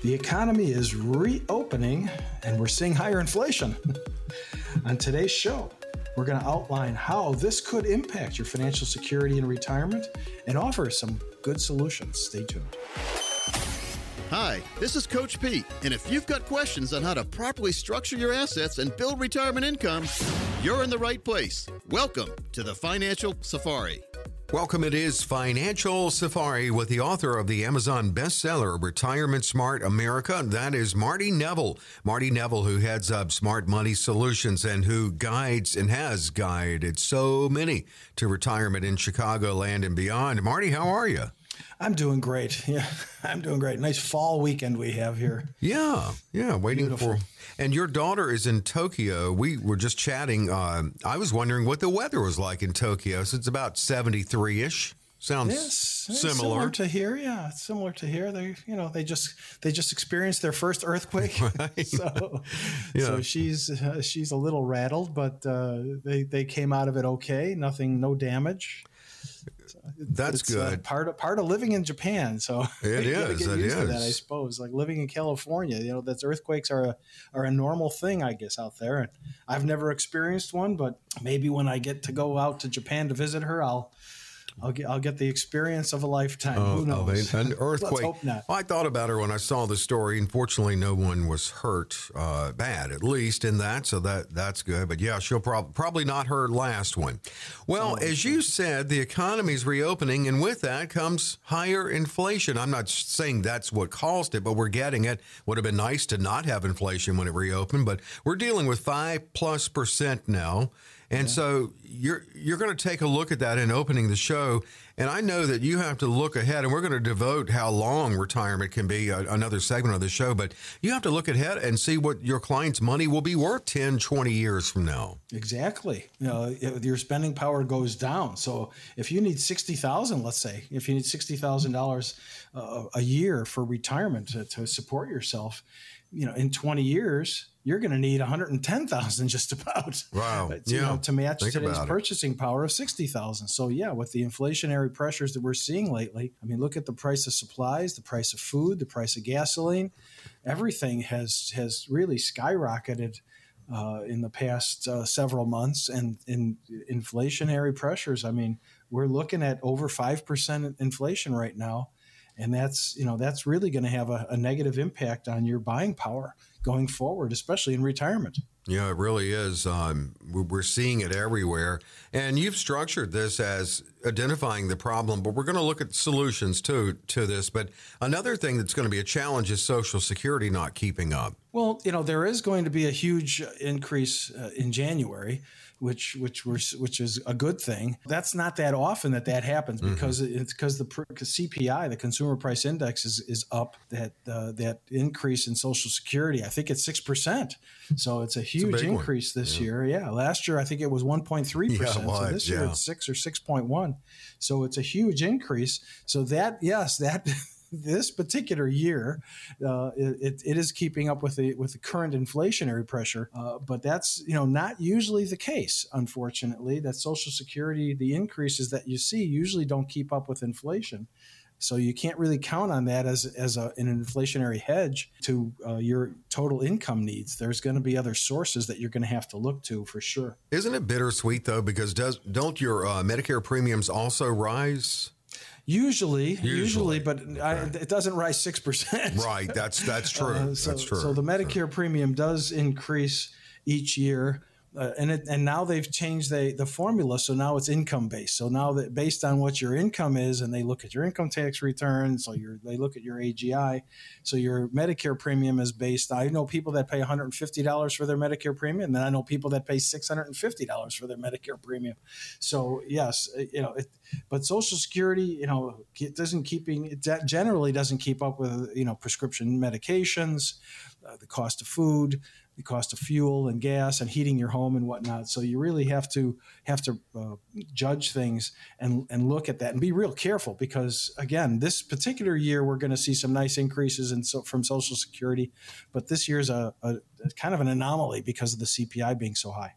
The economy is reopening and we're seeing higher inflation. On today's show, we're going to outline how this could impact your financial security and retirement and offer some good solutions. Stay tuned. Hi, this is Coach Pete, and if you've got questions on how to properly structure your assets and build retirement income, you're in the right place. Welcome to the Financial Safari. Welcome. It is Financial Safari with the author of the Amazon bestseller, Retirement Smart America. That is Marty Neville. Marty Neville, who heads up Smart Money Solutions and who guides and has guided so many to retirement in Chicagoland and beyond. Marty, how are you? I'm doing great. Yeah, I'm doing great. Nice fall weekend we have here. Yeah, yeah. Waiting Beautiful. for. And your daughter is in Tokyo. We were just chatting. Uh, I was wondering what the weather was like in Tokyo. So it's about 73 ish. Sounds yes, similar. similar. to here. Yeah, similar to here. They, you know, they just they just experienced their first earthquake. Right. so, yeah. so she's uh, she's a little rattled, but uh, they they came out of it okay. Nothing, no damage. That's it's, good. Uh, part of part of living in Japan. So it is. Get it used is. To that, I suppose. Like living in California, you know, that's earthquakes are a are a normal thing, I guess, out there. And I've never experienced one, but maybe when I get to go out to Japan to visit her, I'll I'll get I'll get the experience of a lifetime. Oh, Who knows? an earthquake. hope not. Well, I thought about her when I saw the story. Unfortunately, no one was hurt, uh, bad at least in that. So that that's good. But yeah, she'll probably probably not her last one. Well, oh, as you said, the economy's reopening, and with that comes higher inflation. I'm not saying that's what caused it, but we're getting it. Would have been nice to not have inflation when it reopened, but we're dealing with five plus percent now. And yeah. so you're you're going to take a look at that in opening the show. And I know that you have to look ahead, and we're going to devote how long retirement can be a, another segment of the show. But you have to look ahead and see what your client's money will be worth 10, 20 years from now. Exactly. You know, your spending power goes down. So if you need sixty thousand, let's say, if you need sixty thousand uh, dollars a year for retirement to, to support yourself, you know, in twenty years you're going to need 110,000 just about. Wow. To, yeah. Know, to match Think today's purchasing power of 60,000. So yeah, with the inflationary pressures that we're seeing lately, I mean, look at the price of supplies, the price of food, the price of gasoline, everything has has really skyrocketed. Uh, in the past uh, several months, and in inflationary pressures, I mean, we're looking at over five percent inflation right now, and that's you know that's really going to have a, a negative impact on your buying power going forward, especially in retirement. Yeah, it really is. Um, we're seeing it everywhere. And you've structured this as identifying the problem, but we're going to look at solutions too to this. But another thing that's going to be a challenge is Social Security not keeping up. Well, you know, there is going to be a huge increase uh, in January which which we're, which is a good thing. That's not that often that that happens mm-hmm. because mm-hmm. it's because the CPI, the Consumer Price Index, is is up. That uh, that increase in Social Security, I think it's six percent. So it's a huge it's a increase one. this yeah. year. Yeah, last year I think it was one point three percent. So this year it's six or six point one. So it's a huge increase. So that yes, that this particular year, uh, it, it is keeping up with the with the current inflationary pressure. Uh, but that's you know not usually the case. Unfortunately, that Social Security the increases that you see usually don't keep up with inflation. So you can't really count on that as as a, an inflationary hedge to uh, your total income needs. There's going to be other sources that you're going to have to look to for sure. Isn't it bittersweet though? Because does don't your uh, Medicare premiums also rise? Usually, usually, usually but I, it doesn't rise six percent. Right. That's that's true. Uh, so, that's true. So the Medicare premium does increase each year uh, and it, and now they've changed the the formula, so now it's income based. So now that based on what your income is, and they look at your income tax return, so they look at your AGI, so your Medicare premium is based. I know people that pay one hundred and fifty dollars for their Medicare premium, and then I know people that pay six hundred and fifty dollars for their Medicare premium. So yes, uh, you know, it, but Social Security, you know, it doesn't keeping it generally doesn't keep up with you know prescription medications, uh, the cost of food the cost of fuel and gas and heating your home and whatnot. So you really have to have to uh, judge things and and look at that and be real careful because again, this particular year we're going to see some nice increases in so, from Social Security, but this year's a, a, a kind of an anomaly because of the CPI being so high.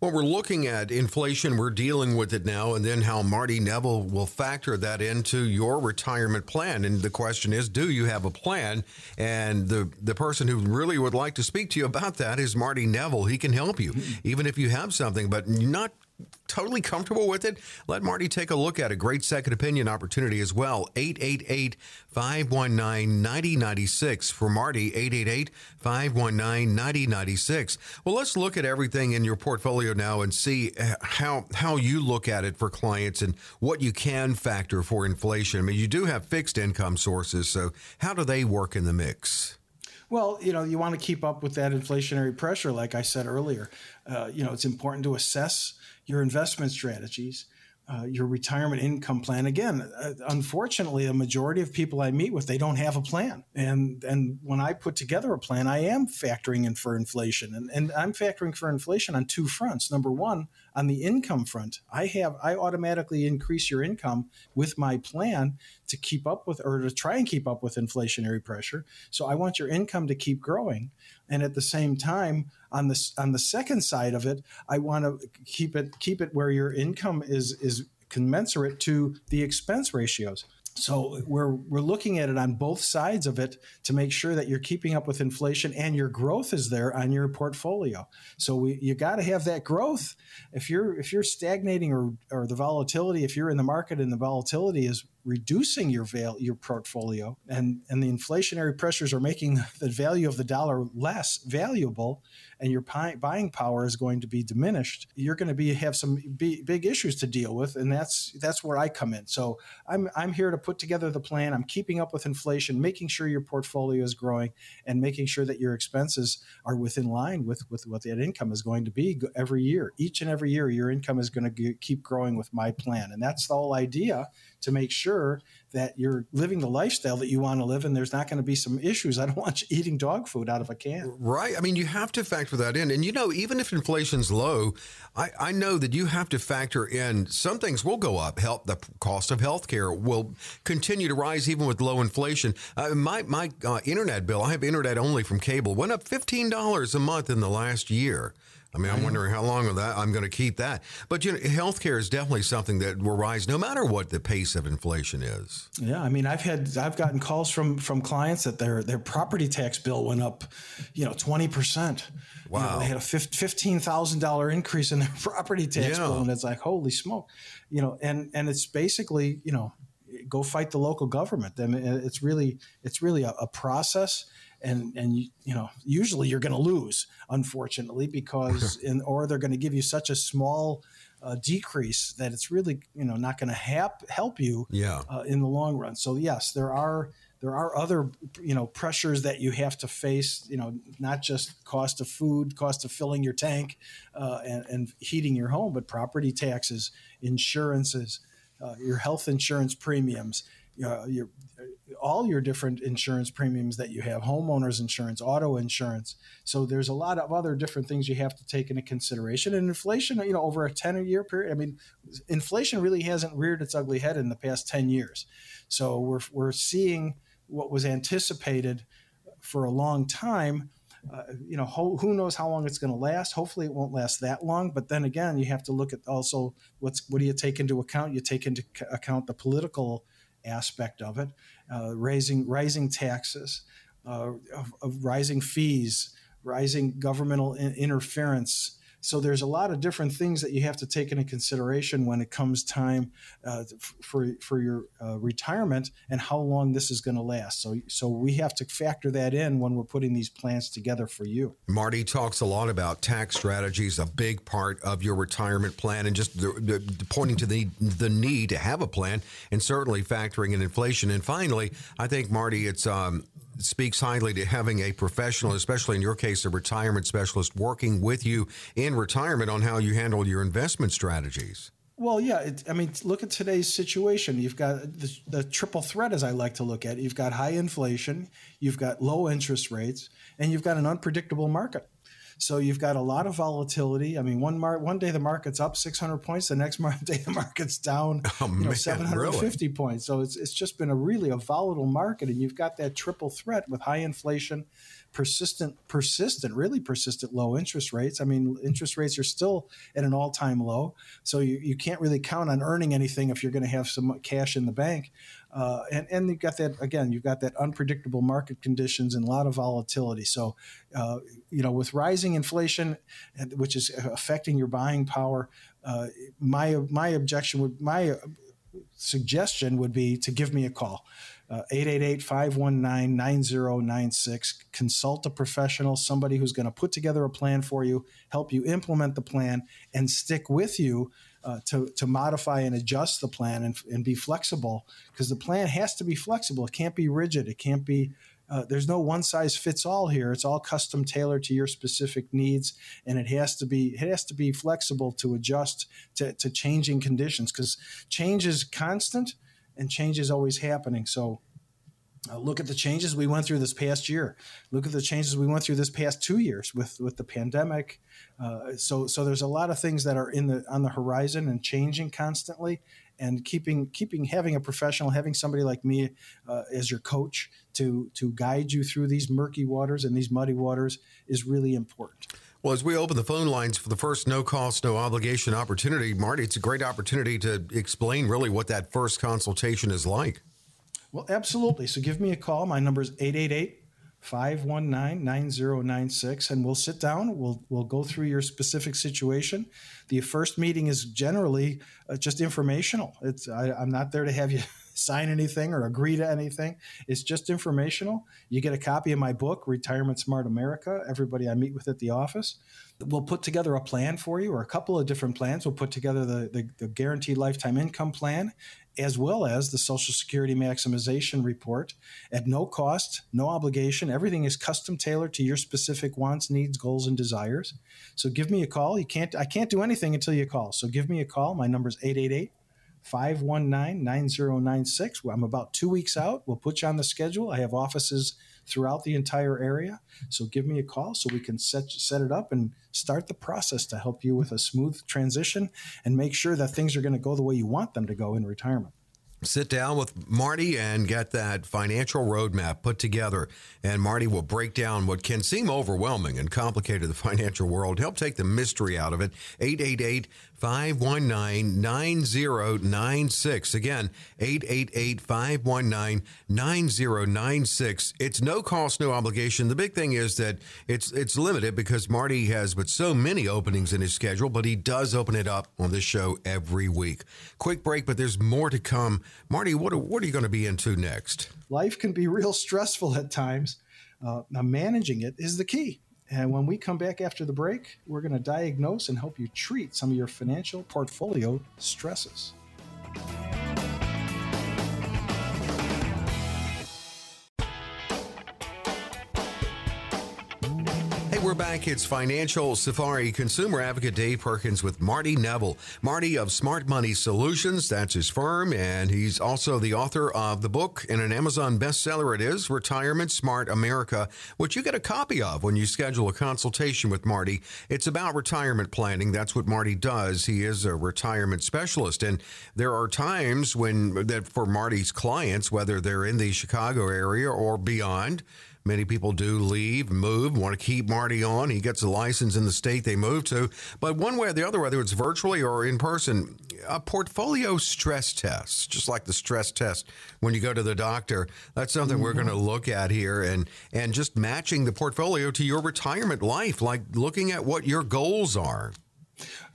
Well, we're looking at inflation. We're dealing with it now, and then how Marty Neville will factor that into your retirement plan. And the question is, do you have a plan? And the the person who really would like to speak to you about that is Marty Neville. He can help you, hmm. even if you have something, but not totally comfortable with it, let Marty take a look at a great second opinion opportunity as well. 888 519 9096 for Marty, 888 519 9096. Well, let's look at everything in your portfolio now and see uh, how, how you look at it for clients and what you can factor for inflation. I mean, you do have fixed income sources, so how do they work in the mix? Well, you know, you want to keep up with that inflationary pressure, like I said earlier. Uh, you know, it's important to assess your investment strategies, uh, your retirement income plan. Again, uh, unfortunately, a majority of people I meet with they don't have a plan, and and when I put together a plan, I am factoring in for inflation, and and I'm factoring for inflation on two fronts. Number one, on the income front, I have I automatically increase your income with my plan to keep up with or to try and keep up with inflationary pressure. So I want your income to keep growing, and at the same time, on the on the second side of it, I want to keep it keep it where your income is is commensurate to the expense ratios. So we're we're looking at it on both sides of it to make sure that you're keeping up with inflation and your growth is there on your portfolio. So we, you got to have that growth. If you're if you're stagnating or or the volatility, if you're in the market and the volatility is reducing your val- your portfolio and and the inflationary pressures are making the value of the dollar less valuable and your pi- buying power is going to be diminished you're going to be have some b- big issues to deal with and that's that's where I come in so I'm I'm here to put together the plan. I'm keeping up with inflation making sure your portfolio is growing and making sure that your expenses are within line with with what that income is going to be every year. Each and every year your income is going to keep growing with my plan. And that's the whole idea to make sure that you're living the lifestyle that you want to live and there's not going to be some issues. I don't want you eating dog food out of a can. Right. I mean, you have to factor that in. And you know, even if inflation's low, I, I know that you have to factor in some things will go up. Help the cost of health care will continue to rise even with low inflation. Uh, my my uh, internet bill, I have internet only from cable, went up $15 a month in the last year. I mean, I'm wondering how long of that I'm going to keep that. But you know, healthcare is definitely something that will rise no matter what the pace of inflation is. Yeah, I mean, I've had I've gotten calls from from clients that their their property tax bill went up, you know, twenty percent. Wow, you know, they had a fifteen thousand dollar increase in their property tax yeah. bill, and it's like holy smoke, you know, and and it's basically you know, go fight the local government. I mean, it's really it's really a, a process and and you, you know usually you're going to lose unfortunately because in or they're going to give you such a small uh, decrease that it's really you know not going to help help you yeah. uh, in the long run so yes there are there are other you know pressures that you have to face you know not just cost of food cost of filling your tank uh, and, and, heating your home but property taxes insurances uh, your health insurance premiums uh, your all your different insurance premiums that you have homeowners insurance auto insurance so there's a lot of other different things you have to take into consideration and inflation you know over a 10 year period i mean inflation really hasn't reared its ugly head in the past 10 years so we're, we're seeing what was anticipated for a long time uh, you know, ho- who knows how long it's going to last? Hopefully, it won't last that long. But then again, you have to look at also what's what do you take into account? You take into account the political aspect of it, raising rising taxes, uh, of, of, rising fees, rising governmental in- interference, so there's a lot of different things that you have to take into consideration when it comes time uh, for for your uh, retirement and how long this is going to last. So so we have to factor that in when we're putting these plans together for you. Marty talks a lot about tax strategies, a big part of your retirement plan, and just the, the, pointing to the the need to have a plan, and certainly factoring in inflation. And finally, I think Marty, it's um, speaks highly to having a professional, especially in your case, a retirement specialist, working with you in retirement on how you handle your investment strategies. Well, yeah. It, I mean, look at today's situation. You've got the, the, triple threat, as I like to look at. You've got high inflation, you've got low interest rates, and you've got an unpredictable market. So you've got a lot of volatility. I mean, one mar- one day the market's up 600 points, the next day the market's down oh, you know, man, 750 really? points. So it's it's just been a really a volatile market, and you've got that triple threat with high inflation persistent, persistent, really persistent low interest rates. I mean, interest rates are still at an all time low. So you, you can't really count on earning anything if you're going to have some cash in the bank. Uh, and, and you've got that, again, you've got that unpredictable market conditions and a lot of volatility. So, uh, you know, with rising inflation, which is affecting your buying power, uh, my, my objection would, my suggestion would be to give me a call. 888 519 9096. Consult a professional, somebody who's going to put together a plan for you, help you implement the plan, and stick with you uh, to, to modify and adjust the plan and, and be flexible because the plan has to be flexible. It can't be rigid. It can't be, uh, there's no one size fits all here. It's all custom tailored to your specific needs. And it has to be, it has to be flexible to adjust to, to changing conditions because change is constant and change is always happening. So uh, look at the changes we went through this past year. Look at the changes we went through this past two years with with the pandemic. Uh, so so there's a lot of things that are in the on the horizon and changing constantly. And keeping keeping having a professional, having somebody like me uh, as your coach to to guide you through these murky waters and these muddy waters is really important. Well, as we open the phone lines for the first no cost, no obligation opportunity, Marty, it's a great opportunity to explain really what that first consultation is like. Well, absolutely. So give me a call. My number is 888 519 9096, and we'll sit down. We'll, we'll go through your specific situation. The first meeting is generally uh, just informational. It's, I, I'm not there to have you sign anything or agree to anything. It's just informational. You get a copy of my book, Retirement Smart America. Everybody I meet with at the office. We'll put together a plan for you or a couple of different plans. We'll put together the, the, the guaranteed lifetime income plan as well as the Social Security maximization report at no cost, no obligation. Everything is custom tailored to your specific wants, needs, goals, and desires. So give me a call. You can't I can't do anything until you call. So give me a call. My number is 888 519 9096. I'm about two weeks out. We'll put you on the schedule. I have offices throughout the entire area. So give me a call so we can set, set it up and start the process to help you with a smooth transition and make sure that things are going to go the way you want them to go in retirement sit down with Marty and get that financial roadmap put together. And Marty will break down what can seem overwhelming and complicated the financial world, help take the mystery out of it. 888 519 9096. Again, 888 519 9096. It's no cost, no obligation. The big thing is that it's it's limited because Marty has but so many openings in his schedule, but he does open it up on this show every week. Quick break, but there's more to come. Marty, what are, what are you going to be into next? Life can be real stressful at times. Uh, now, managing it is the key. And when we come back after the break, we're going to diagnose and help you treat some of your financial portfolio stresses. It's Financial Safari consumer advocate Dave Perkins with Marty Neville. Marty of Smart Money Solutions, that's his firm, and he's also the author of the book and an Amazon bestseller it is, Retirement Smart America, which you get a copy of when you schedule a consultation with Marty. It's about retirement planning. That's what Marty does. He is a retirement specialist, and there are times when that for Marty's clients, whether they're in the Chicago area or beyond, Many people do leave, move, want to keep Marty on. He gets a license in the state they move to. But one way or the other, whether it's virtually or in person, a portfolio stress test, just like the stress test when you go to the doctor, that's something mm-hmm. we're going to look at here and, and just matching the portfolio to your retirement life, like looking at what your goals are.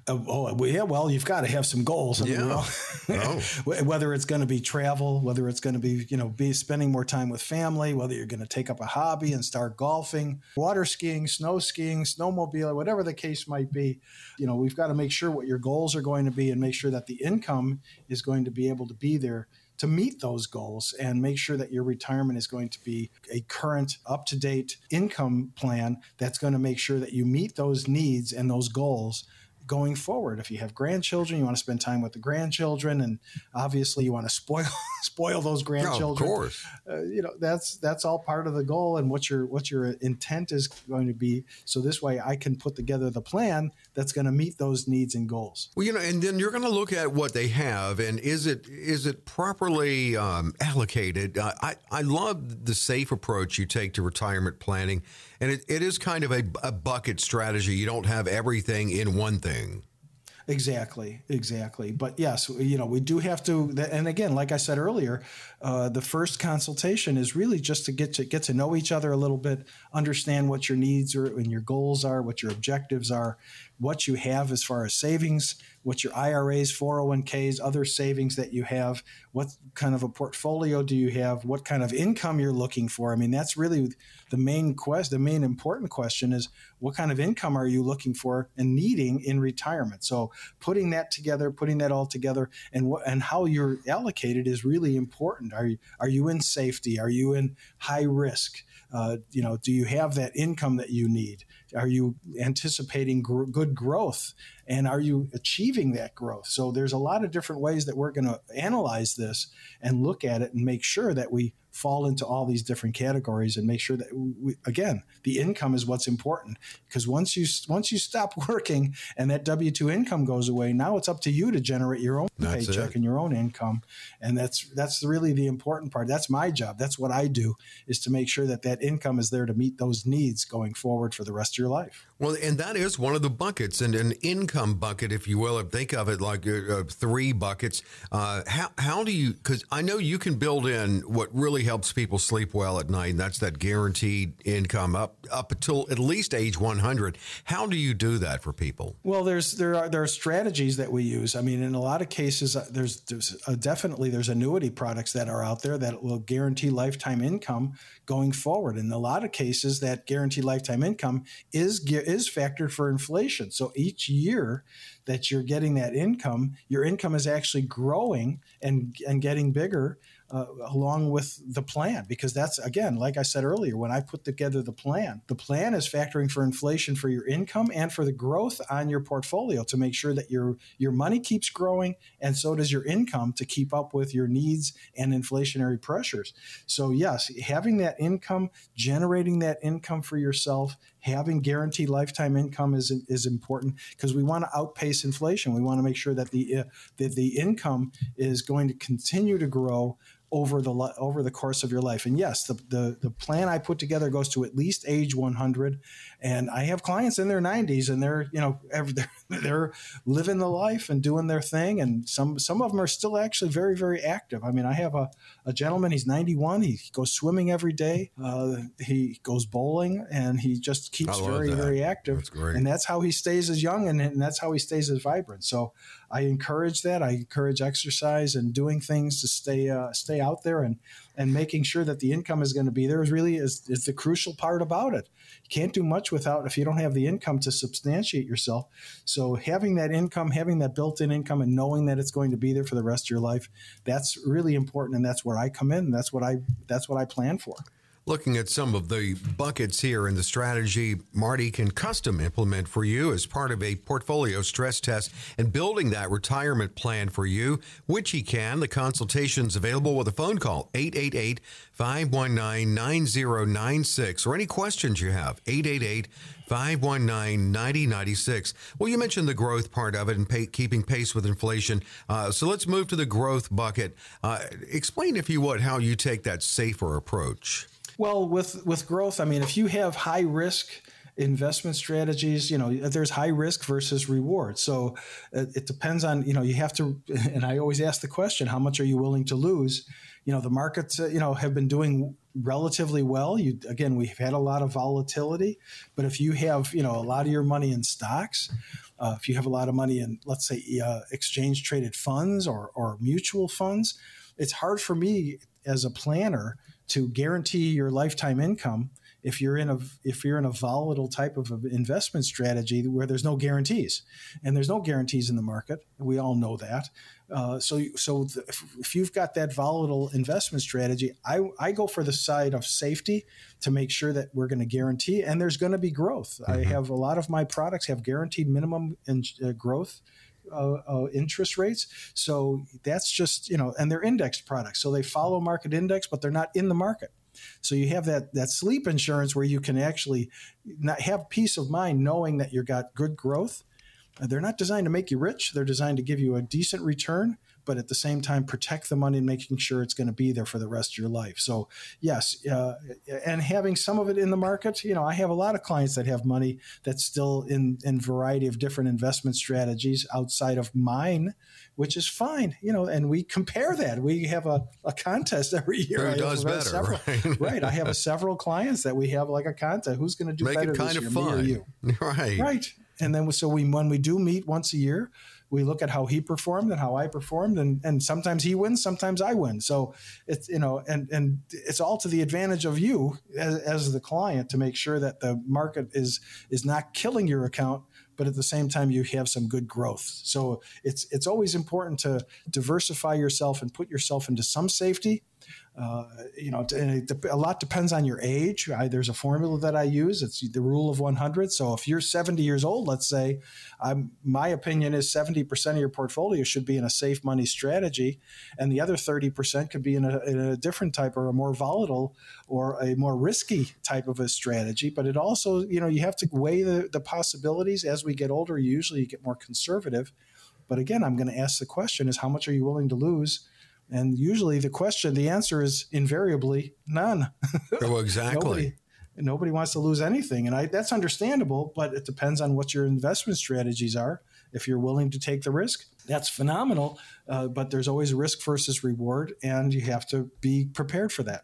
Uh, oh yeah, well, you've got to have some goals. I yeah. Mean, oh. whether it's going to be travel, whether it's going to be you know be spending more time with family, whether you're going to take up a hobby and start golfing, water skiing, snow skiing, snowmobile, whatever the case might be, you know we've got to make sure what your goals are going to be and make sure that the income is going to be able to be there to meet those goals and make sure that your retirement is going to be a current, up to date income plan that's going to make sure that you meet those needs and those goals going forward. If you have grandchildren, you want to spend time with the grandchildren, and obviously you want to spoil spoil those grandchildren. of course, uh, you know that's that's all part of the goal and what your what your intent is going to be. So this way, I can put together the plan that's going to meet those needs and goals. Well, you know, and then you're going to look at what they have, and is it is it properly um, allocated? Uh, I I love the safe approach you take to retirement planning, and it, it is kind of a, a bucket strategy. You don't have everything in one thing. Exactly, exactly. But yes, you know, we do have to. And again, like I said earlier, uh, the first consultation is really just to get to get to know each other a little bit, understand what your needs are and your goals are, what your objectives are, what you have as far as savings, what your IRAs, 401ks, other savings that you have, what kind of a portfolio do you have, what kind of income you're looking for. I mean, that's really the main quest. The main important question is what kind of income are you looking for and needing in retirement. So putting that together, putting that all together, and what and how you're allocated is really important. Are you are you in safety? Are you in high risk? Uh, you know, do you have that income that you need? Are you anticipating gr- good growth? And are you achieving that growth? So there's a lot of different ways that we're going to analyze this and look at it and make sure that we fall into all these different categories and make sure that we, again the income is what's important. Because once you once you stop working and that w2 income goes away now it's up to you to generate your own that's paycheck it. and your own income. And that's that's really the important part. That's my job. That's what i do is to make sure that that income is there to meet those needs going forward for the rest of your life well and that is one of the buckets and an income bucket if you will think of it like uh, uh, three buckets uh, how, how do you because i know you can build in what really helps people sleep well at night. And that's that guaranteed income up up until at least age 100. How do you do that for people? Well, there's there are there are strategies that we use. I mean, in a lot of cases, uh, there's there's uh, definitely there's annuity products that are out there that will guarantee lifetime income going forward. In a lot of cases, that guaranteed lifetime income is is factored for inflation. So each year that you're getting that income, your income is actually growing and and getting bigger uh, along with the plan because that's again like i said earlier when i put together the plan the plan is factoring for inflation for your income and for the growth on your portfolio to make sure that your your money keeps growing and so does your income to keep up with your needs and inflationary pressures. So yes having that income generating that income for yourself having guaranteed lifetime income is is important because we want to outpace inflation we want to make sure that the uh, that the income is going to continue to grow over the over the course of your life. And yes, the, the, the plan I put together goes to at least age 100. And I have clients in their 90s, and they're you know they're, they're living the life and doing their thing. And some some of them are still actually very very active. I mean, I have a, a gentleman. He's 91. He goes swimming every day. Uh, he goes bowling, and he just keeps very that. very active. That's great. And that's how he stays as young, and, and that's how he stays as vibrant. So I encourage that. I encourage exercise and doing things to stay uh, stay out there and and making sure that the income is going to be there is really is, is the crucial part about it. You can't do much without if you don't have the income to substantiate yourself. So having that income, having that built-in income, and knowing that it's going to be there for the rest of your life, that's really important, and that's where I come in. that's what I that's what I plan for. Looking at some of the buckets here in the strategy Marty can custom implement for you as part of a portfolio stress test and building that retirement plan for you, which he can. The consultation's available with a phone call, 888 519 9096, or any questions you have, 888 519 9096. Well, you mentioned the growth part of it and pay, keeping pace with inflation. Uh, so let's move to the growth bucket. Uh, explain, if you would, how you take that safer approach. Well, with with growth, I mean, if you have high risk investment strategies, you know, there's high risk versus reward. So it, uh, it depends on, you know, you have to. And I always ask the question: How much are you willing to lose? You know, the markets, uh, you know, have been doing relatively well. You again, we've had a lot of volatility, but if you have, you know, a lot of your money in stocks. Uh, if you have a lot of money in, let's say, uh, exchange traded funds or, or mutual funds, it's hard for me as a planner to guarantee your lifetime income if you're in a if you're in a volatile type of investment strategy where there's no guarantees, and there's no guarantees in the market. We all know that. Uh, so so if, if you've got that volatile investment strategy, I I go for the side of safety to make sure that we're going to guarantee and there's going to be growth. Mm-hmm. I have a lot of my products have guaranteed minimum in, uh, growth uh, uh, interest rates. So that's just you know, and they're indexed products, so they follow market index, but they're not in the market. So you have that that sleep insurance where you can actually not have peace of mind knowing that you've got good growth. They're not designed to make you rich. They're designed to give you a decent return, but at the same time protect the money and making sure it's going to be there for the rest of your life. So yes, uh, and having some of it in the market. You know, I have a lot of clients that have money that's still in in variety of different investment strategies outside of mine, which is fine. You know, and we compare that. We have a, a contest every year. Who does better? Several, right? right. I have a several clients that we have like a contest. Who's going to do Make better it kind this of year, fun. me or you? Right. Right and then so we when we do meet once a year we look at how he performed and how I performed and and sometimes he wins sometimes I win. So it's you know and and it's all to the advantage of you as, as the client to make sure that the market is is not killing your account but at the same time you have some good growth. So it's it's always important to diversify yourself and put yourself into some safety uh, you know, a lot depends on your age. I, there's a formula that I use. It's the rule of 100. So if you're 70 years old, let's say, I'm, my opinion is 70% of your portfolio should be in a safe money strategy, and the other 30% could be in a, in a different type or a more volatile or a more risky type of a strategy. But it also, you know, you have to weigh the, the possibilities. As we get older, usually you get more conservative. But again, I'm going to ask the question: Is how much are you willing to lose? And usually the question, the answer is invariably none. well, exactly. nobody, nobody wants to lose anything. And I, that's understandable, but it depends on what your investment strategies are. If you're willing to take the risk, that's phenomenal. Uh, but there's always risk versus reward, and you have to be prepared for that.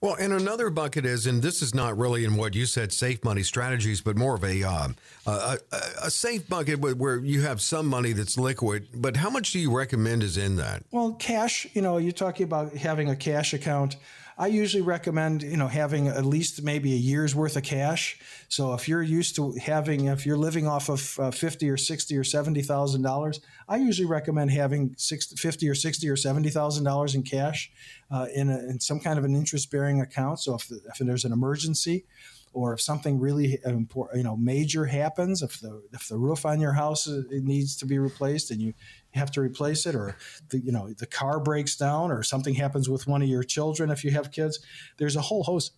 Well, and another bucket is, and this is not really in what you said, safe money strategies, but more of a um, a, a, safe bucket where you have some money that's liquid. But how much do you recommend is in that? Well, cash. You know, you're talking about having a cash account. I usually recommend, you know, having at least maybe a year's worth of cash. So if you're used to having, if you're living off of uh, fifty or sixty or seventy thousand dollars, I usually recommend having 60, 50 or sixty or seventy thousand dollars in cash uh, in, a, in some kind of an interest-bearing account. So if, the, if there's an emergency, or if something really important, you know, major happens, if the if the roof on your house uh, needs to be replaced and you have to replace it, or the you know the car breaks down, or something happens with one of your children if you have kids, there's a whole host.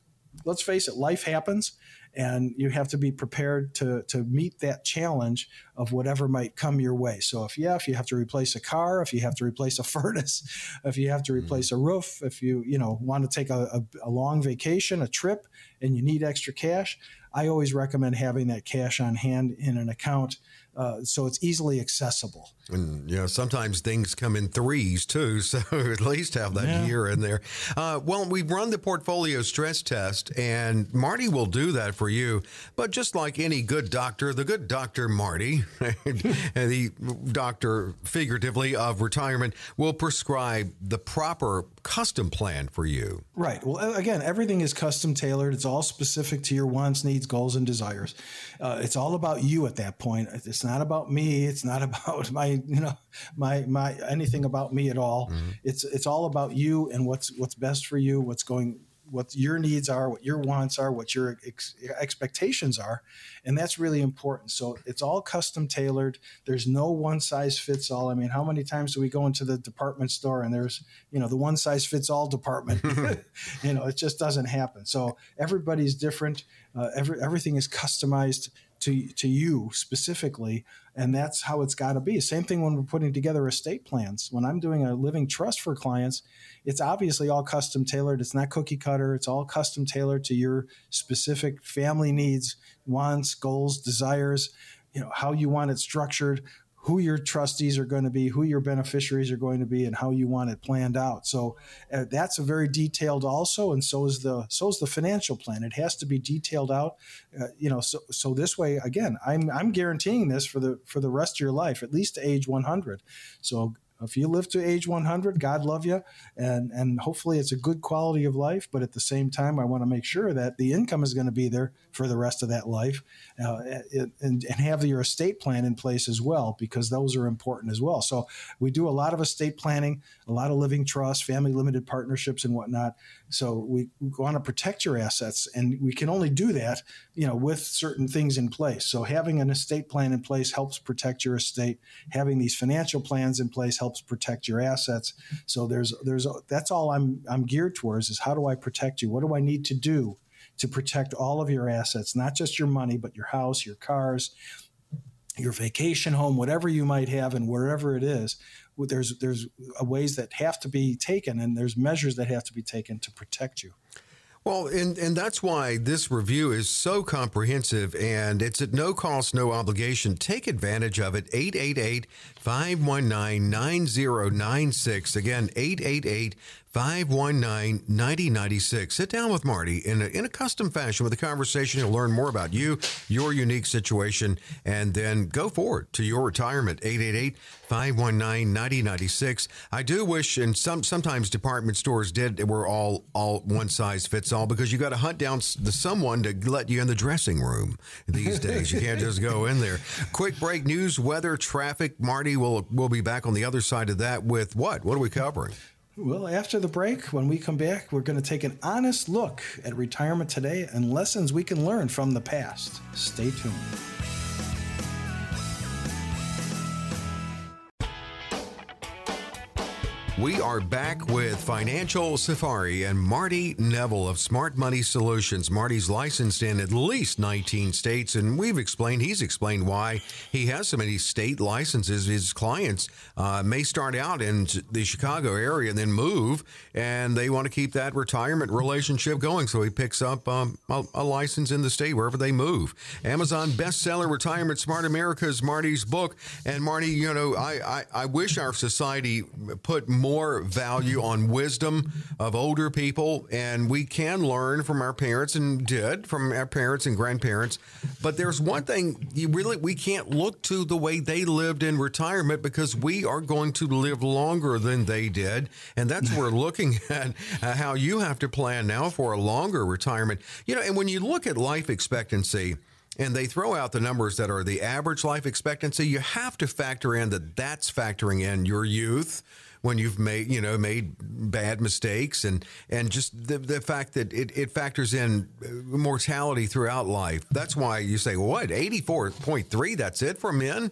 Let's face it, life happens, and you have to be prepared to to meet that challenge of whatever might come your way. So if yeah, if you have to replace a car, if you have to replace a furnace, if you have to mm-hmm. replace a roof, if you you know want to take a, a, a long vacation, a trip, and you need extra cash, I always recommend having that cash on hand in an account uh, so it's easily accessible. And you know, sometimes things come in threes too, so at least have that yeah. year in there. Uh, well, we've run the portfolio stress test, and Marty will do that for you. But just like any good doctor, the good doctor Marty, the doctor figuratively of retirement, will prescribe the proper custom plan for you. Right. Well, again, everything is custom tailored. It's all specific to your wants, needs, goals, and desires. Uh, it's all about you at that point. It's not about me. It's not about my, you know, my my anything about me at all. Mm-hmm. It's it's all about you and what's what's best for you. What's going what your needs are, what your wants are, what your ex- expectations are, and that's really important. So it's all custom tailored. There's no one size fits all. I mean, how many times do we go into the department store and there's you know the one size fits all department? you know, it just doesn't happen. So everybody's different. Uh, every everything is customized to to you specifically and that's how it's got to be. Same thing when we're putting together estate plans. When i'm doing a living trust for clients it's obviously all custom tailored. It's not cookie cutter. It's all custom tailored to your specific family needs wants goals desires you know how you want it structured who your trustees are going to be, who your beneficiaries are going to be, and how you want it planned out. So uh, that's a very detailed also, and so is the so is the financial plan. It has to be detailed out, uh, you know. So so this way, again, I'm I'm guaranteeing this for the for the rest of your life, at least to age 100. So If you live to age 100, God love you, and and hopefully it's a good quality of life. But at the same time, I want to make sure that the income is going to be there for the rest of that life, uh, and, and have your estate plan in place as well because those are important as well. So we do a lot of estate planning, a lot of living trust, family limited partnerships, and whatnot. So we, we want to protect your assets, and we can only do that, you know, with certain things in place. So having an estate plan in place helps protect your estate. Having these financial plans in place helps protect your assets. So there's there's that's all I'm I'm geared towards is how do I protect you? What do I need to do to protect all of your assets, not just your money, but your house, your cars, your vacation home, whatever you might have, and wherever it is, there's there's ways that have to be taken, and there's measures that have to be taken to protect you. Well, and, and that's why this review is so comprehensive and it's at no cost, no obligation. Take advantage of it. 888 519 9096. Again, 888 519 9096. Sit down with Marty in a, in a custom fashion with a conversation. He'll learn more about you, your unique situation, and then go forward to your retirement. 888 519 9096. I do wish, and some sometimes department stores did, were all, all one size fits all because you got to hunt down the someone to let you in the dressing room these days. You can't just go in there. Quick break news, weather, traffic. Marty will, will be back on the other side of that with what? What are we covering? Well, after the break, when we come back, we're going to take an honest look at retirement today and lessons we can learn from the past. Stay tuned. We are back with Financial Safari and Marty Neville of Smart Money Solutions. Marty's licensed in at least 19 states, and we've explained, he's explained why he has so many state licenses. His clients uh, may start out in the Chicago area and then move, and they want to keep that retirement relationship going. So he picks up um, a, a, license in the state wherever they move. Amazon bestseller, Retirement Smart America is Marty's book. And Marty, you know, I, I, I wish our society put more value on wisdom of older people, and we can learn from our parents and did from our parents and grandparents. But there's one thing you really we can't look to the way they lived in retirement because we are going to live longer than they did, and that's we're looking at uh, how you have to plan now for a longer retirement. You know, and when you look at life expectancy and they throw out the numbers that are the average life expectancy, you have to factor in that that's factoring in your youth when you've made you know made bad mistakes and and just the, the fact that it, it factors in uh, mortality throughout life. That's why you say what eighty four point three. That's it for men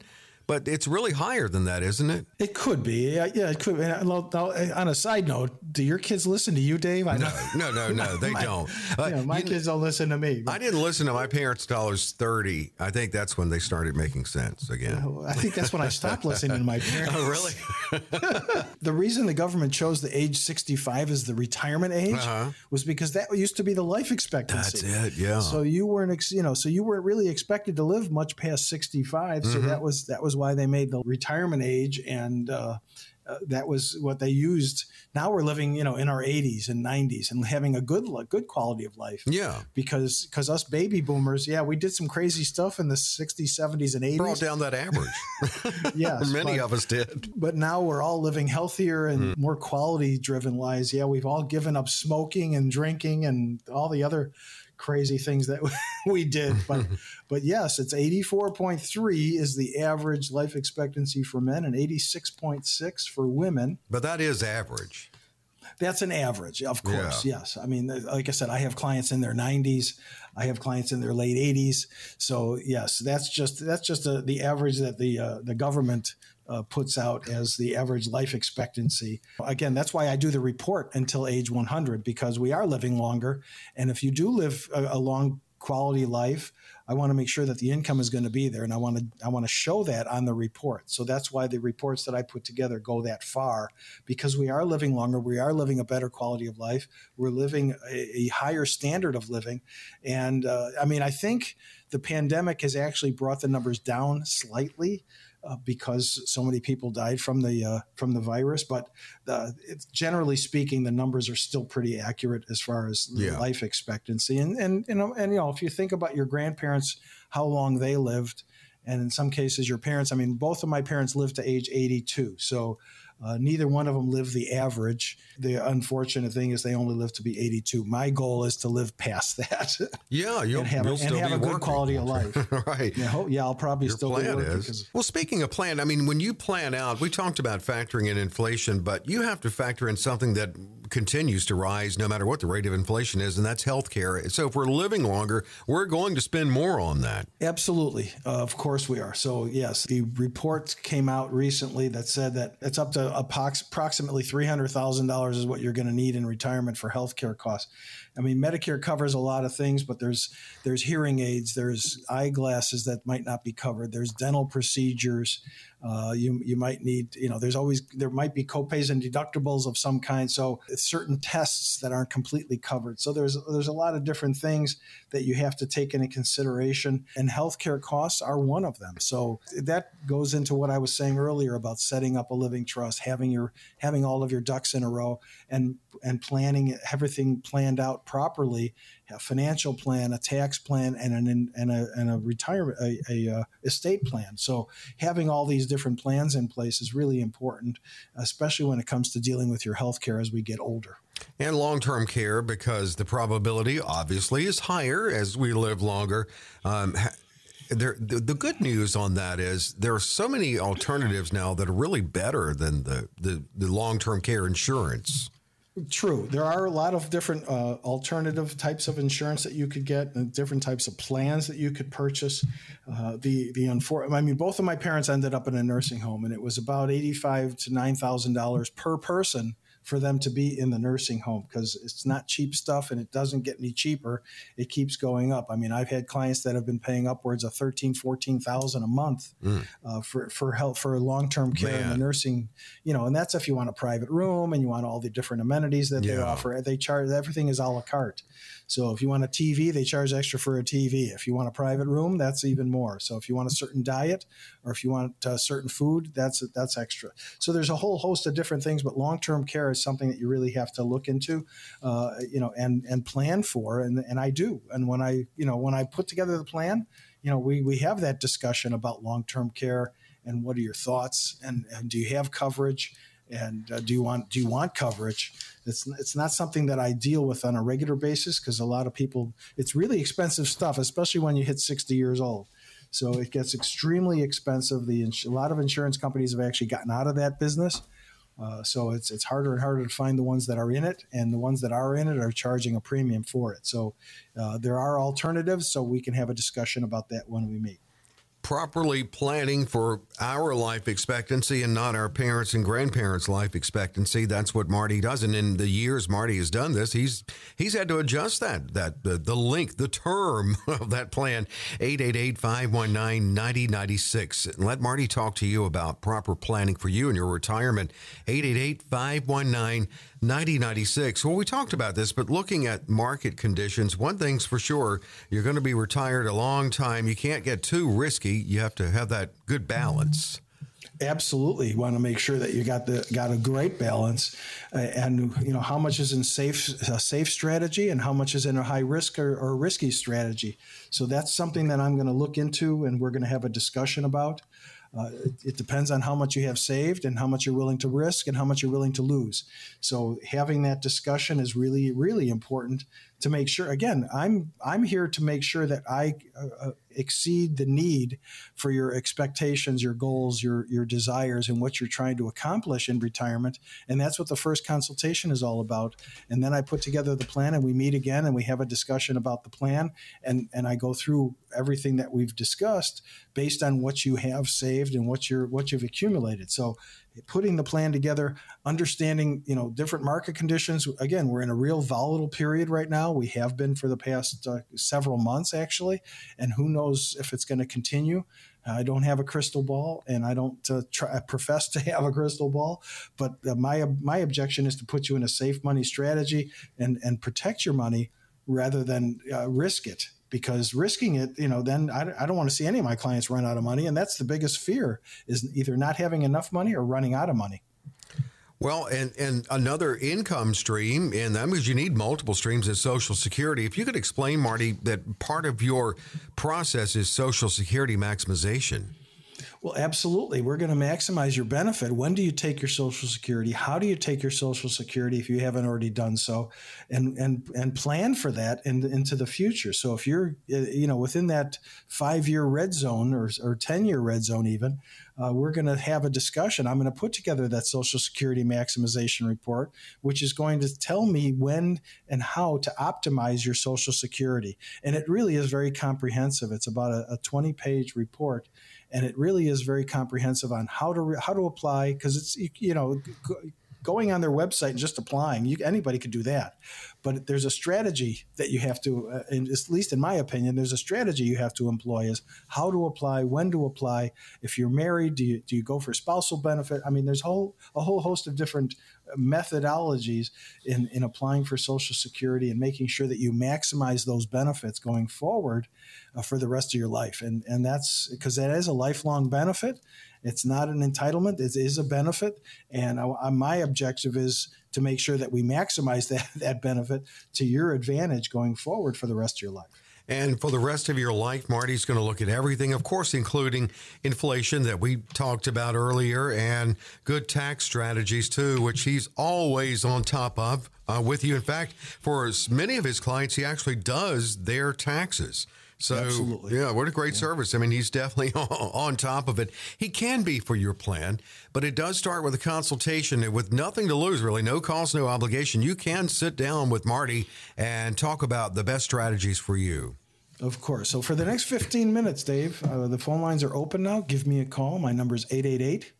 but it's really higher than that, isn't it? It could be. Yeah, yeah it could. Be. On a side note, do your kids listen to you, Dave? I know. No, no, no, they my, don't. Uh, my kids don't listen to me. But. I didn't listen to my parents until I was 30. I think that's when they started making sense again. I think that's when I stopped listening to my parents. Oh, really? the reason the government chose the age 65 as the retirement age uh-huh. was because that used to be the life expectancy. That's it. Yeah. So you weren't, you know, so you weren't really expected to live much past 65. So mm-hmm. that was that was why they made the retirement age, and uh, uh, that was what they used. Now we're living, you know, in our 80s and 90s and having a good good quality of life. Yeah, because because us baby boomers, yeah, we did some crazy stuff in the 60s, 70s, and 80s. Brought down that average. yes, many but, of us did. But now we're all living healthier and mm. more quality driven lives. Yeah, we've all given up smoking and drinking and all the other crazy things that we did. But but yes, it's 84.3 is the average life expectancy for men and 86.6 for women. But that is average. That's an average, of course. Yeah. Yes. I mean, like I said, I have clients in their 90s. I have clients in their late 80s. So yes, that's just that's just a, the average that the uh, the government uh, puts out as the average life expectancy. Again, that's why I do the report until age 100 because we are living longer. And if you do live a, a long quality life, I want to make sure that the income is going to be there, and I want to I want to show that on the report. So that's why the reports that I put together go that far because we are living longer, we are living a better quality of life, we're living a, a higher standard of living, and uh, I mean I think the pandemic has actually brought the numbers down slightly uh, because so many people died from the uh, from the virus. But uh, generally speaking, the numbers are still pretty accurate as far as yeah. life expectancy. And and you know and you know if you think about your grandparents, how long they lived, and in some cases your parents. I mean, both of my parents lived to age 82. So Uh, neither one of them live the average. The unfortunate thing is they only live to be 82. My goal is to live past that. Yeah, you'll, and have, you'll and still have be a good working. quality of life. right. Yeah, ho- yeah, I'll probably Your still be plan working is. Well, speaking of plan, I mean, when you plan out, we talked about factoring in inflation, but you have to factor in something that continues to rise no matter what the rate of inflation is, and that's healthcare. So if we're living longer, we're going to spend more on that. Absolutely. Uh, of course we are. So, yes, the report came out recently that said that it's up to approximately $300,000 is what you're going to need in retirement for healthcare costs. I mean, Medicare covers a lot of things, but there's there's hearing aids, there's eyeglasses that might not be covered, there's dental procedures. Uh, you you might need you know there's always there might be copays and deductibles of some kind. So certain tests that aren't completely covered. So there's there's a lot of different things that you have to take into consideration, and healthcare costs are one of them. So that goes into what I was saying earlier about setting up a living trust, having your having all of your ducks in a row, and and planning everything planned out properly. A financial plan, a tax plan, and an and a and a retirement a, a uh, estate plan. So having all these different plans in place is really important, especially when it comes to dealing with your health care as we get older. And long term care, because the probability obviously is higher as we live longer. Um, there, the, the good news on that is there are so many alternatives now that are really better than the, the, the long term care insurance. True. There are a lot of different uh, alternative types of insurance that you could get, and different types of plans that you could purchase. Uh, the the unfor- I mean, both of my parents ended up in a nursing home, and it was about eighty five to nine thousand dollars per person for them to be in the nursing home because it's not cheap stuff and it doesn't get any cheaper. It keeps going up. I mean, I've had clients that have been paying upwards of 13, 14,000 a month uh, for, for help for long-term care in the nursing, you know, and that's if you want a private room and you want all the different amenities that they offer. They charge, everything is a la carte. So if you want a TV, they charge extra for a TV. If you want a private room, that's even more. So if you want a certain diet or if you want uh, certain food, that's that's extra. So there's a whole host of different things, but long-term care is something that you really have to look into, uh, you know, and and plan for. And and I do. And when I you know when I put together the plan, you know, we we have that discussion about long-term care and what are your thoughts and and do you have coverage and uh, do you want do you want coverage it's it's not something that I deal with on a regular basis because a lot of people it's really expensive stuff especially when you hit 60 years old so it gets extremely expensive the ins- a lot of insurance companies have actually gotten out of that business uh, so it's it's harder and harder to find the ones that are in it, and the ones that are in it are charging a premium for it. So uh, there are alternatives, so we can have a discussion about that when we meet. Properly planning for our life expectancy and not our parents' and grandparents' life expectancy. That's what Marty does. And in the years Marty has done this, he's he's had to adjust that that the, the length, the term of that plan. 888-519-9096. And let Marty talk to you about proper planning for you and your retirement. 888-519-9096. Well, we talked about this, but looking at market conditions, one thing's for sure, you're going to be retired a long time. You can't get too risky. You have to have that good balance. Absolutely, you want to make sure that you got the got a great balance, uh, and you know how much is in safe a safe strategy and how much is in a high risk or, or risky strategy. So that's something that I'm going to look into, and we're going to have a discussion about. Uh, it, it depends on how much you have saved and how much you're willing to risk and how much you're willing to lose. So having that discussion is really, really important to make sure. Again, I'm I'm here to make sure that I uh, uh, exceed the need for your expectations, your goals, your your desires, and what you're trying to accomplish in retirement. And that's what the first consultation is all about. And then I put together the plan, and we meet again, and we have a discussion about the plan, and and I go through everything that we've discussed based on what you have saved and what you're what you've accumulated. So putting the plan together, understanding you know different market conditions. Again, we're in a real volatile period right now. We have been for the past uh, several months actually, and who knows if it's going to continue. I don't have a crystal ball, and I don't uh, try, profess to have a crystal ball. But uh, my my objection is to put you in a safe money strategy and and protect your money rather than uh, risk it because risking it, you know, then I, I don't want to see any of my clients run out of money. And that's the biggest fear is either not having enough money or running out of money. Well, and, and another income stream, and that means you need multiple streams of Social Security. If you could explain, Marty, that part of your process is Social Security maximization. Well, absolutely. We're going to maximize your benefit. When do you take your Social Security? How do you take your Social Security if you haven't already done so? And and and plan for that in, into the future. So if you're you know within that five year red zone or or ten year red zone even, uh, we're going to have a discussion. I'm going to put together that Social Security maximization report, which is going to tell me when and how to optimize your Social Security. And it really is very comprehensive. It's about a, a 20 page report and it really is very comprehensive on how to how to apply because it's you know going on their website and just applying you, anybody could do that. But there's a strategy that you have to uh, at least in my opinion there's a strategy you have to employ is how to apply when to apply. If you're married do you, do you go for spousal benefit? I mean there's whole, a whole host of different methodologies in, in applying for social security and making sure that you maximize those benefits going forward uh, for the rest of your life. And and that's because that is a lifelong benefit it's not an entitlement; it is a benefit. And I, my objective is to make sure that we maximize that that benefit to your advantage going forward for the rest of your life. And for the rest of your life, Marty's going to look at everything, of course, including inflation that we talked about earlier and good tax strategies, too, which he's always on top of uh, with you. In fact, for many of his clients, he actually does their taxes. So, Absolutely. yeah, what a great yeah. service. I mean, he's definitely on top of it. He can be for your plan, but it does start with a consultation and with nothing to lose, really, no cost, no obligation. You can sit down with Marty and talk about the best strategies for you. Of course. So, for the next 15 minutes, Dave, uh, the phone lines are open now. Give me a call. My number is 888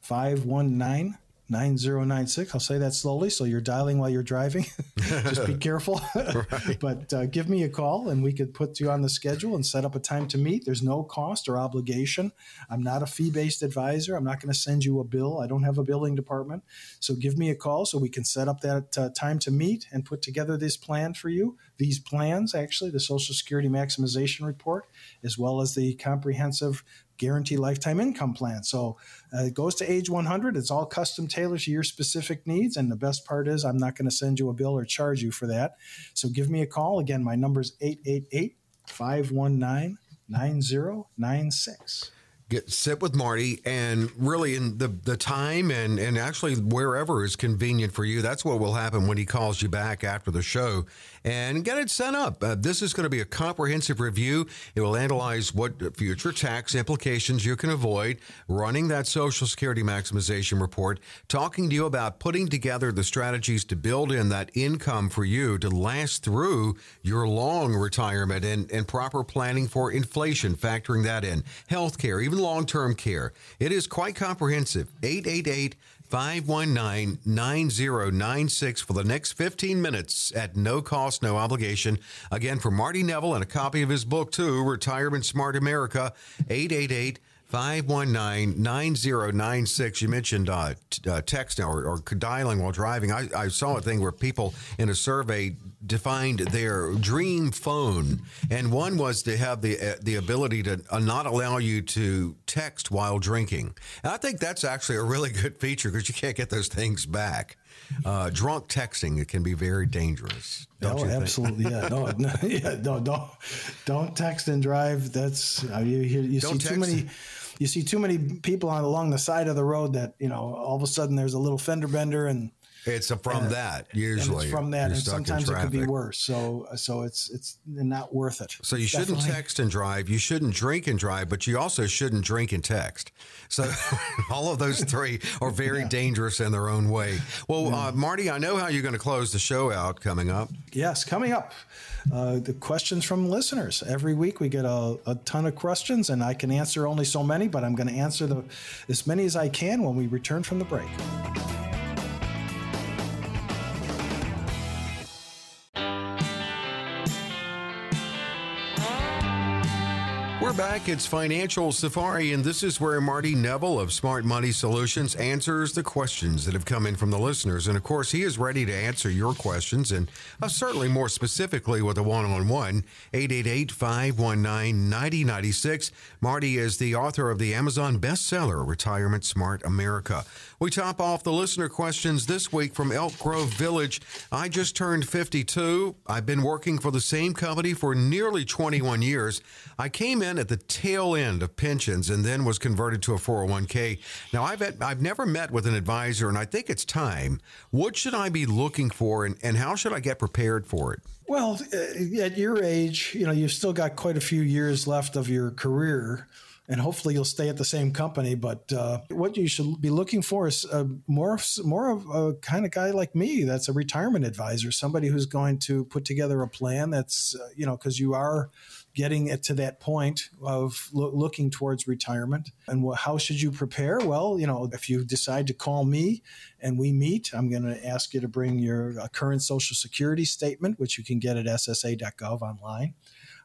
519 9096. I'll say that slowly so you're dialing while you're driving. Just be careful. right. But uh, give me a call and we could put you on the schedule and set up a time to meet. There's no cost or obligation. I'm not a fee based advisor. I'm not going to send you a bill. I don't have a billing department. So give me a call so we can set up that uh, time to meet and put together this plan for you. These plans, actually, the Social Security Maximization Report, as well as the comprehensive guaranteed lifetime income plan. So uh, it goes to age 100. It's all custom tailored to your specific needs. And the best part is, I'm not going to send you a bill or charge you for that. So give me a call. Again, my number is 888 519 9096 get sit with Marty and really in the the time and and actually wherever is convenient for you. That's what will happen when he calls you back after the show and get it set up. Uh, this is going to be a comprehensive review. It will analyze what future tax implications you can avoid, running that Social Security maximization report, talking to you about putting together the strategies to build in that income for you to last through your long retirement and, and proper planning for inflation, factoring that in, healthcare, even long term care. It is quite comprehensive. 888 519 9096 for the next 15 minutes at no cost, no obligation. Again, for Marty Neville and a copy of his book, too, Retirement Smart America, 888 519 9096. You mentioned uh, t- uh, text or, or, dialing while driving. I, I, saw a thing where people in a survey defined their dream phone, and one was to have the uh, the ability to uh, not allow you to text while drinking. And I think that's actually a really good feature because you can't get those things back. Uh, drunk texting it can be very dangerous. Don't oh, absolutely, yeah. No, no, yeah, no, don't, don't text and drive. That's uh, you. You, you see too many you see too many people on along the side of the road that you know all of a sudden there's a little fender bender and it's from and, that usually. it's from that, and sometimes it could be worse. So, so it's it's not worth it. So you shouldn't text and drive. You shouldn't drink and drive, but you also shouldn't drink and text. So, all of those three are very yeah. dangerous in their own way. Well, yeah. uh, Marty, I know how you're going to close the show out coming up. Yes, coming up. Uh, the questions from listeners. Every week we get a, a, ton of questions, and I can answer only so many, but I'm going to answer the, as many as I can when we return from the break. We're back. It's Financial Safari, and this is where Marty Neville of Smart Money Solutions answers the questions that have come in from the listeners. And of course, he is ready to answer your questions, and uh, certainly more specifically with a one on one. 888 519 9096. Marty is the author of the Amazon bestseller, Retirement Smart America. We top off the listener questions this week from Elk Grove Village. I just turned 52. I've been working for the same company for nearly 21 years. I came in at the tail end of pensions and then was converted to a 401k. Now, I've, had, I've never met with an advisor, and I think it's time. What should I be looking for, and, and how should I get prepared for it? Well, uh, at your age, you know, you've still got quite a few years left of your career and hopefully you'll stay at the same company. But uh, what you should be looking for is uh, more more of a kind of guy like me that's a retirement advisor, somebody who's going to put together a plan that's uh, you know because you are getting it to that point of lo- looking towards retirement. And wh- how should you prepare? Well, you know, if you decide to call me and we meet, I'm going to ask you to bring your uh, current Social Security statement, which you can get at ssa.gov online.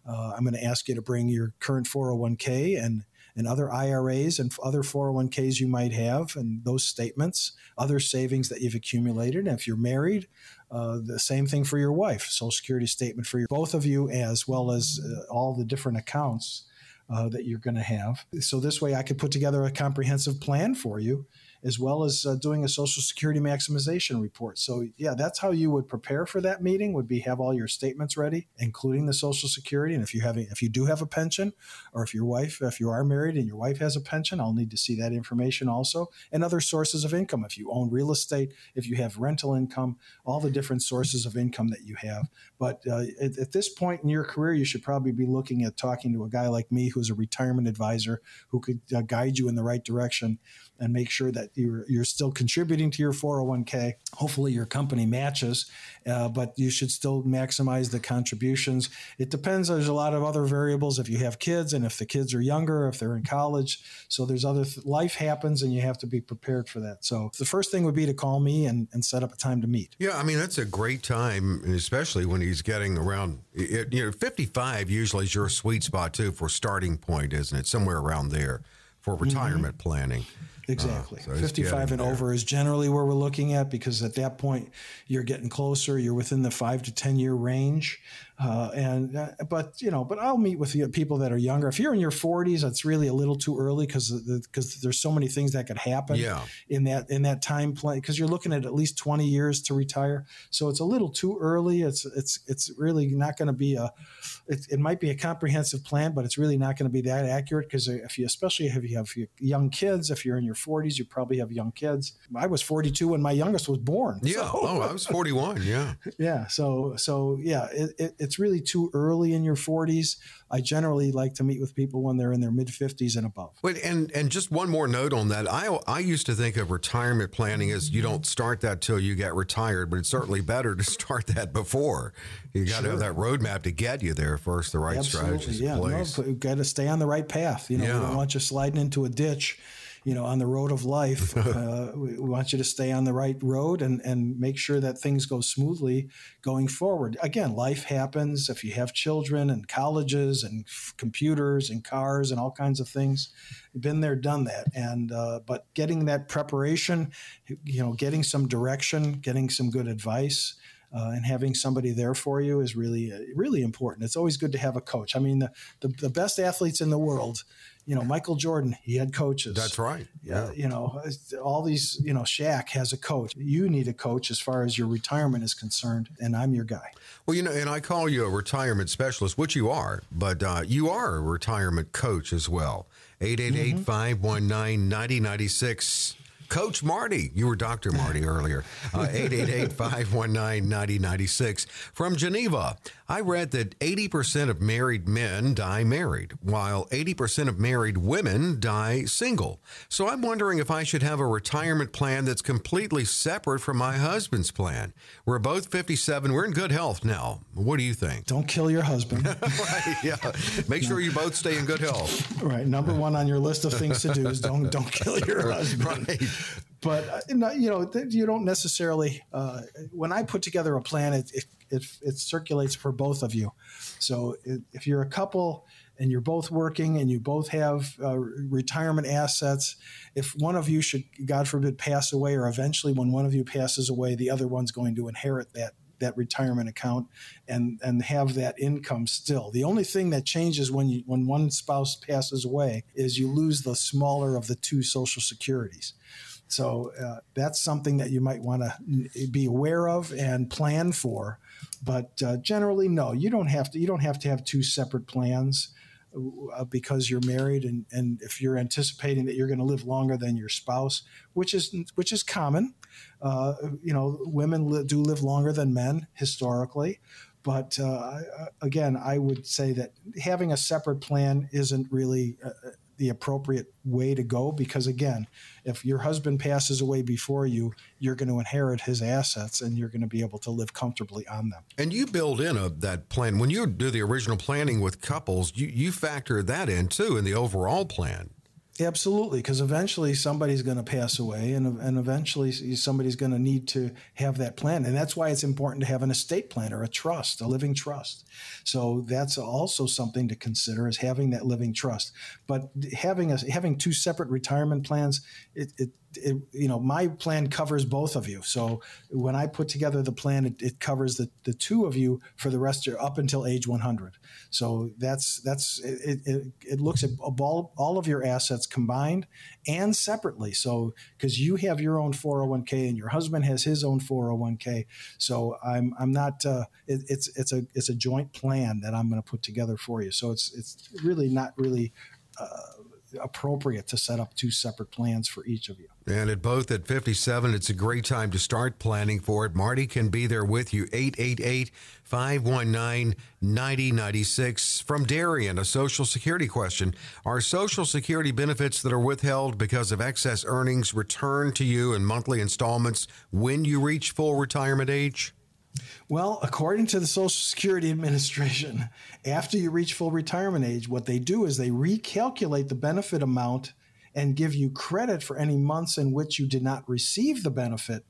Uh, I'm going to ask you to bring your current 401k and and other IRAs and other 401ks you might have, and those statements, other savings that you've accumulated. And if you're married, uh, the same thing for your wife, Social Security statement for your, both of you, as well as uh, all the different accounts uh, that you're going to have. So this way, I could put together a comprehensive plan for you as well as uh, doing a social security maximization report. So yeah, that's how you would prepare for that meeting would be have all your statements ready, including the social security. And if you have if you do have a pension or if your wife, if you are married and your wife has a pension, I'll need to see that information also and other sources of income. If you own real estate, if you have rental income, all the different sources of income that you have. But uh, at, at this point in your career, you should probably be looking at talking to a guy like me who's a retirement advisor who could uh, guide you in the right direction and make sure that you're you're still contributing to your 401k. Hopefully, your company matches, uh, but you should still maximize the contributions. It depends. There's a lot of other variables if you have kids and if the kids are younger, if they're in college. So there's other th- life happens, and you have to be prepared for that. So the first thing would be to call me and, and set up a time to meet. Yeah, I mean that's a great time, especially when he's getting around. You know, 55 usually is your sweet spot too for starting point, isn't it? Somewhere around there for mm-hmm. retirement mm-hmm. planning. Exactly. Uh, so 55 and there. over is generally where we're looking at because at that point you're getting closer. You're within the five to 10 year range. Uh, and uh, but you know, but I'll meet with people that are younger. If you're in your 40s, it's really a little too early because because there's so many things that could happen yeah. in that in that time plan. Because you're looking at at least 20 years to retire, so it's a little too early. It's it's it's really not going to be a. It, it, might be a comprehensive plan, but it's really not going to be that accurate because if you, especially if you have young kids, if you're in your 40s, you probably have young kids. I was 42 when my youngest was born. Yeah. So. Oh, I was 41. Yeah. yeah. So so yeah, it, it, it's really too early in your 40s. I generally like to meet with people when they're in their mid 50s and above. Wait, and and just one more note on that. I I used to think of retirement planning as you don't start that till you get retired, but it's certainly better to start that before. You got to sure. have that roadmap to get you there first. The right Absolutely. strategies yeah. No, got to stay on the right path. You know, yeah. we don't want you sliding into a ditch you know, on the road of life. uh, we, want you to stay on the right road and, and make sure that things go smoothly going forward. Again, life happens. If you have children and colleges and f- computers and cars and all kinds of things, been there, done that. And uh, but getting that preparation, you know, getting some direction, getting some good advice. Uh, and having somebody there for you is really really important. It's always good to have a coach. I mean, the, the, the best athletes in the world you know, Michael Jordan, he had coaches. That's right. Yeah. Uh, you know, all these, you know, Shaq has a coach. You need a coach as far as your retirement is concerned, and I'm your guy. Well, you know, and I call you a retirement specialist, which you are, but uh, you are a retirement coach as well. 888 519 9096. Coach Marty. You were Dr. Marty earlier. Uh, 888 519 9096. From Geneva, I read that 80% of married men die married, while 80% of married women die single. So I'm wondering if I should have a retirement plan that's completely separate from my husband's plan. We're both 57. We're in good health now. What do you think? Don't kill your husband. right, yeah. Make sure you both stay in good health. Right. Number one on your list of things to do is don't don't kill your husband. Right but uh, you know you don't necessarily uh, when i put together a plan it, it, it, it, circulates for both of you so if you're a couple and you're both working and you both have uh, retirement assets if one of you should god forbid pass away or eventually when one of you passes away the other one's going to inherit that that retirement account and and have that income still. The only thing that changes when you when one spouse passes away is you lose the smaller of the two social securities. So uh, that's something that you might want to be aware of and plan for. But uh, generally, no, you don't have to. You don't have to have two separate plans. uh, because you're married and, and if you're anticipating that you're going to live longer than your spouse, which is which is common. Uh, you know, women li- do live longer than men historically, but uh, again, I would say that having a separate plan isn't really uh, the appropriate way to go because again if your husband passes away before you you're going to inherit his assets and you're going to be able to live comfortably on them. And you build in a, that plan. When you do the original planning with couples you, you factor that in too in the overall plan Absolutely, because eventually somebody's going to pass away, and and eventually somebody's going to need to have that plan, and that's why it's important to have an estate plan or a trust, a living trust. So that's also something to consider is having that living trust. But having a having two separate retirement plans, it, it it, you know, my plan covers both of you. So when I put together the plan, it, it covers the, the two of you for the rest of up until age 100. So that's that's it. It, it looks at all, all of your assets combined and separately. So because you have your own 401k and your husband has his own 401k. So I'm I'm not. Uh, it, it's it's a it's a joint plan that I'm going to put together for you. So it's it's really not really. Uh, appropriate to set up two separate plans for each of you. And at both at 57, it's a great time to start planning for it. Marty can be there with you. 888 519 9096. From Darien, a Social Security question Are Social Security benefits that are withheld because of excess earnings returned to you in monthly installments when you reach full retirement age? Well, according to the Social Security Administration, after you reach full retirement age, what they do is they recalculate the benefit amount and give you credit for any months in which you did not receive the benefit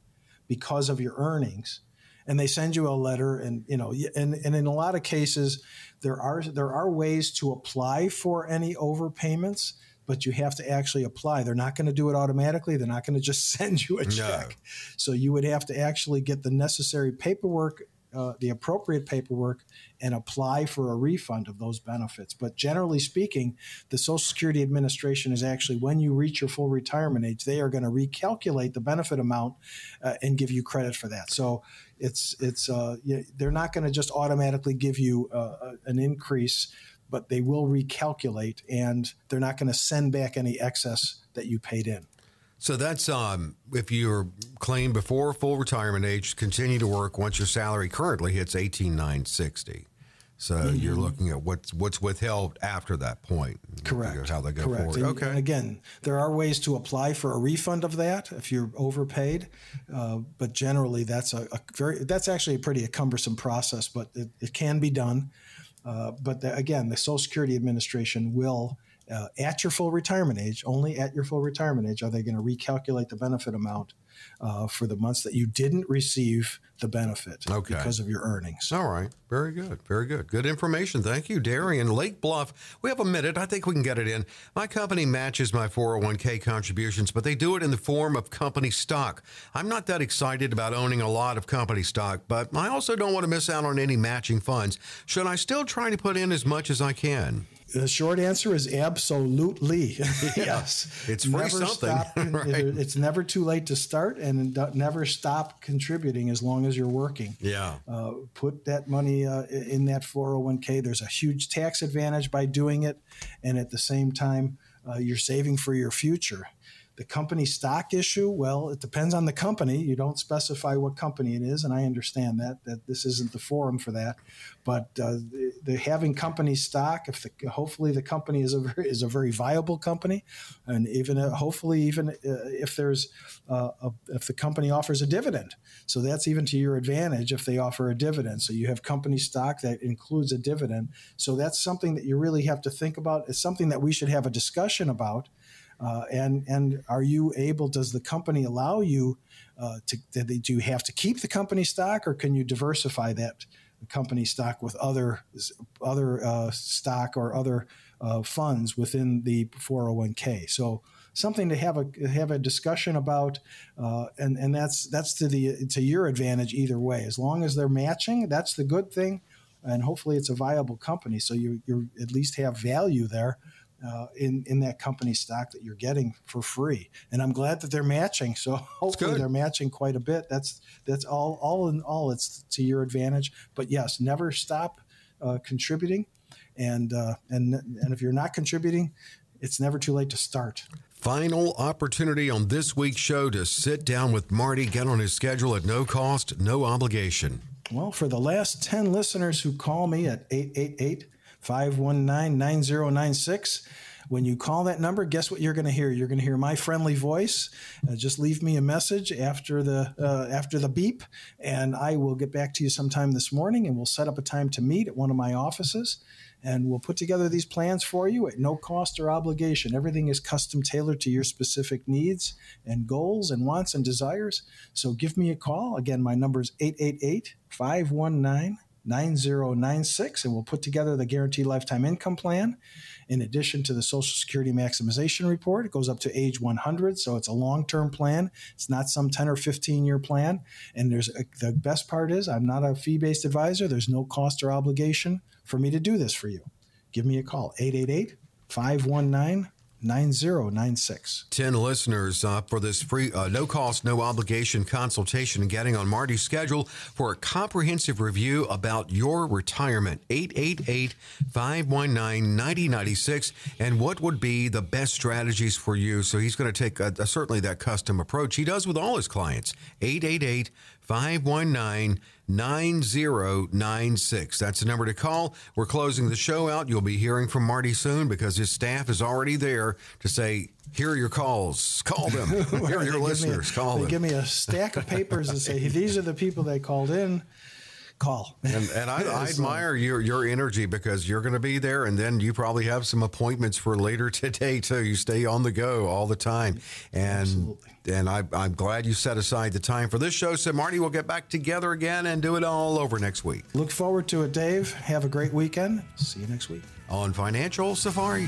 because of your earnings. And they send you a letter, and you know, and, and in a lot of cases, there are there are ways to apply for any overpayments but you have to actually apply. They're not going to do it automatically. They're not going to just send you a check. No. So you would have to actually get the necessary paperwork, uh, the appropriate paperwork, and apply for a refund of those benefits. But generally speaking, the Social Security Administration is actually, when you reach your full retirement age, they are going to recalculate the benefit amount uh, and give you credit for that. So it's it's uh, they're not going to just automatically give you uh, an increase but they will recalculate and they're not going to send back any excess that you paid in. So that's um, if you're claimed before full retirement age, continue to work once your salary currently hits eighteen nine sixty. So mm-hmm. you're looking at what's what's withheld after that point. Correct. How they go Correct. forward. And, okay. And again, there are ways to apply for a refund of that if you're overpaid, uh, but generally that's a, a, very that's actually a pretty a cumbersome process, but it, it can be done. Uh, but the, again, the Social Security Administration will, uh, at your full retirement age, only at your full retirement age, are they going to recalculate the benefit amount uh, for the months that you didn't receive the benefit okay. because of your earnings. All right. Very good. Very good. Good information. Thank you, Darien. Lake Bluff. We have a minute. I think we can get it in. My company matches my 401k contributions, but they do it in the form of company stock. I'm not that excited about owning a lot of company stock, but I also don't want to miss out on any matching funds. Should I still try to put in as much as I can? The short answer is absolutely yes. It's free never something. Stop, right. It's never too late to start, and never stop contributing as long as you're working. Yeah. Uh, put that money uh, in that 401k. There's a huge tax advantage by doing it, and at the same time, uh, you're saving for your future. The company stock issue, well, it depends on the company. You don't specify what company it is, and I understand that that this isn't the forum for that. But uh, the, the, having company stock, if the, hopefully the company is a very, is a very viable company, and even uh, hopefully even uh, if there's uh, a, if the company offers a dividend, so that's even to your advantage if they offer a dividend. So you have company stock that includes a dividend. So that's something that you really have to think about. It's something that we should have a discussion about uh, and and are you able? Does the company allow you uh, to? Do you have to keep the company stock, or can you diversify that company stock with other other uh, stock or other uh, funds within the 401k? So something to have a have a discussion about, uh, and and that's that's to the to your advantage either way. As long as they're matching, that's the good thing, and hopefully it's a viable company, so you you at least have value there uh, in in that company stock that you're getting for free. And I'm glad that they're matching. So hopefully they're matching quite a bit. That's that's all all in all. It's to your advantage. But yes, never stop uh, contributing. And uh, and and if you're not contributing, it's never too late to start. Final opportunity on this week's show to sit down with Marty, get on his schedule at no cost, no obligation. Well, for the last 10 listeners who call me at 888 519 9096, when you call that number, guess what you're going to hear? You're going to hear my friendly voice. Uh, just leave me a message after the uh, after the beep, and I will get back to you sometime this morning, and we'll set up a time to meet at one of my offices and we'll put together these plans for you at no cost or obligation. Everything is custom tailored to your specific needs and goals and wants and desires. So give me a call. Again, my number is 888 519 9096, and we'll put together the guaranteed lifetime income plan. In addition to the Social Security maximization report, it goes up to age 100, so it's a long term plan. It's not some 10 or 15 year plan. And there's a, the best part is, I'm not a fee based advisor, there's no cost or obligation for me to do this for you. Give me a call, 888 519 9096. 10 listeners uh, for this free, uh, no cost, no obligation consultation getting on Marty's schedule for a comprehensive review about your retirement. 888 519 9096 and what would be the best strategies for you. So he's going to take a, a, certainly that custom approach. He does with all his clients. 888 519 9096. That's the number to call. We're closing the show out. You'll be hearing from Marty soon because his staff is already there to say, here are your calls. Call them. Here are your listeners. A, call they them. Give me a stack of papers and say, these are the people that called in call. And, and I, I, admire your your energy because you're going to be there, and then you probably have some appointments for later today too. You stay on the go all the time, and Absolutely. And I, I'm glad you set aside the time for this show. So Marty, we'll get back together again and do it all over next week. Look forward to it, Dave. Have a great weekend. See you next week on Financial Safari.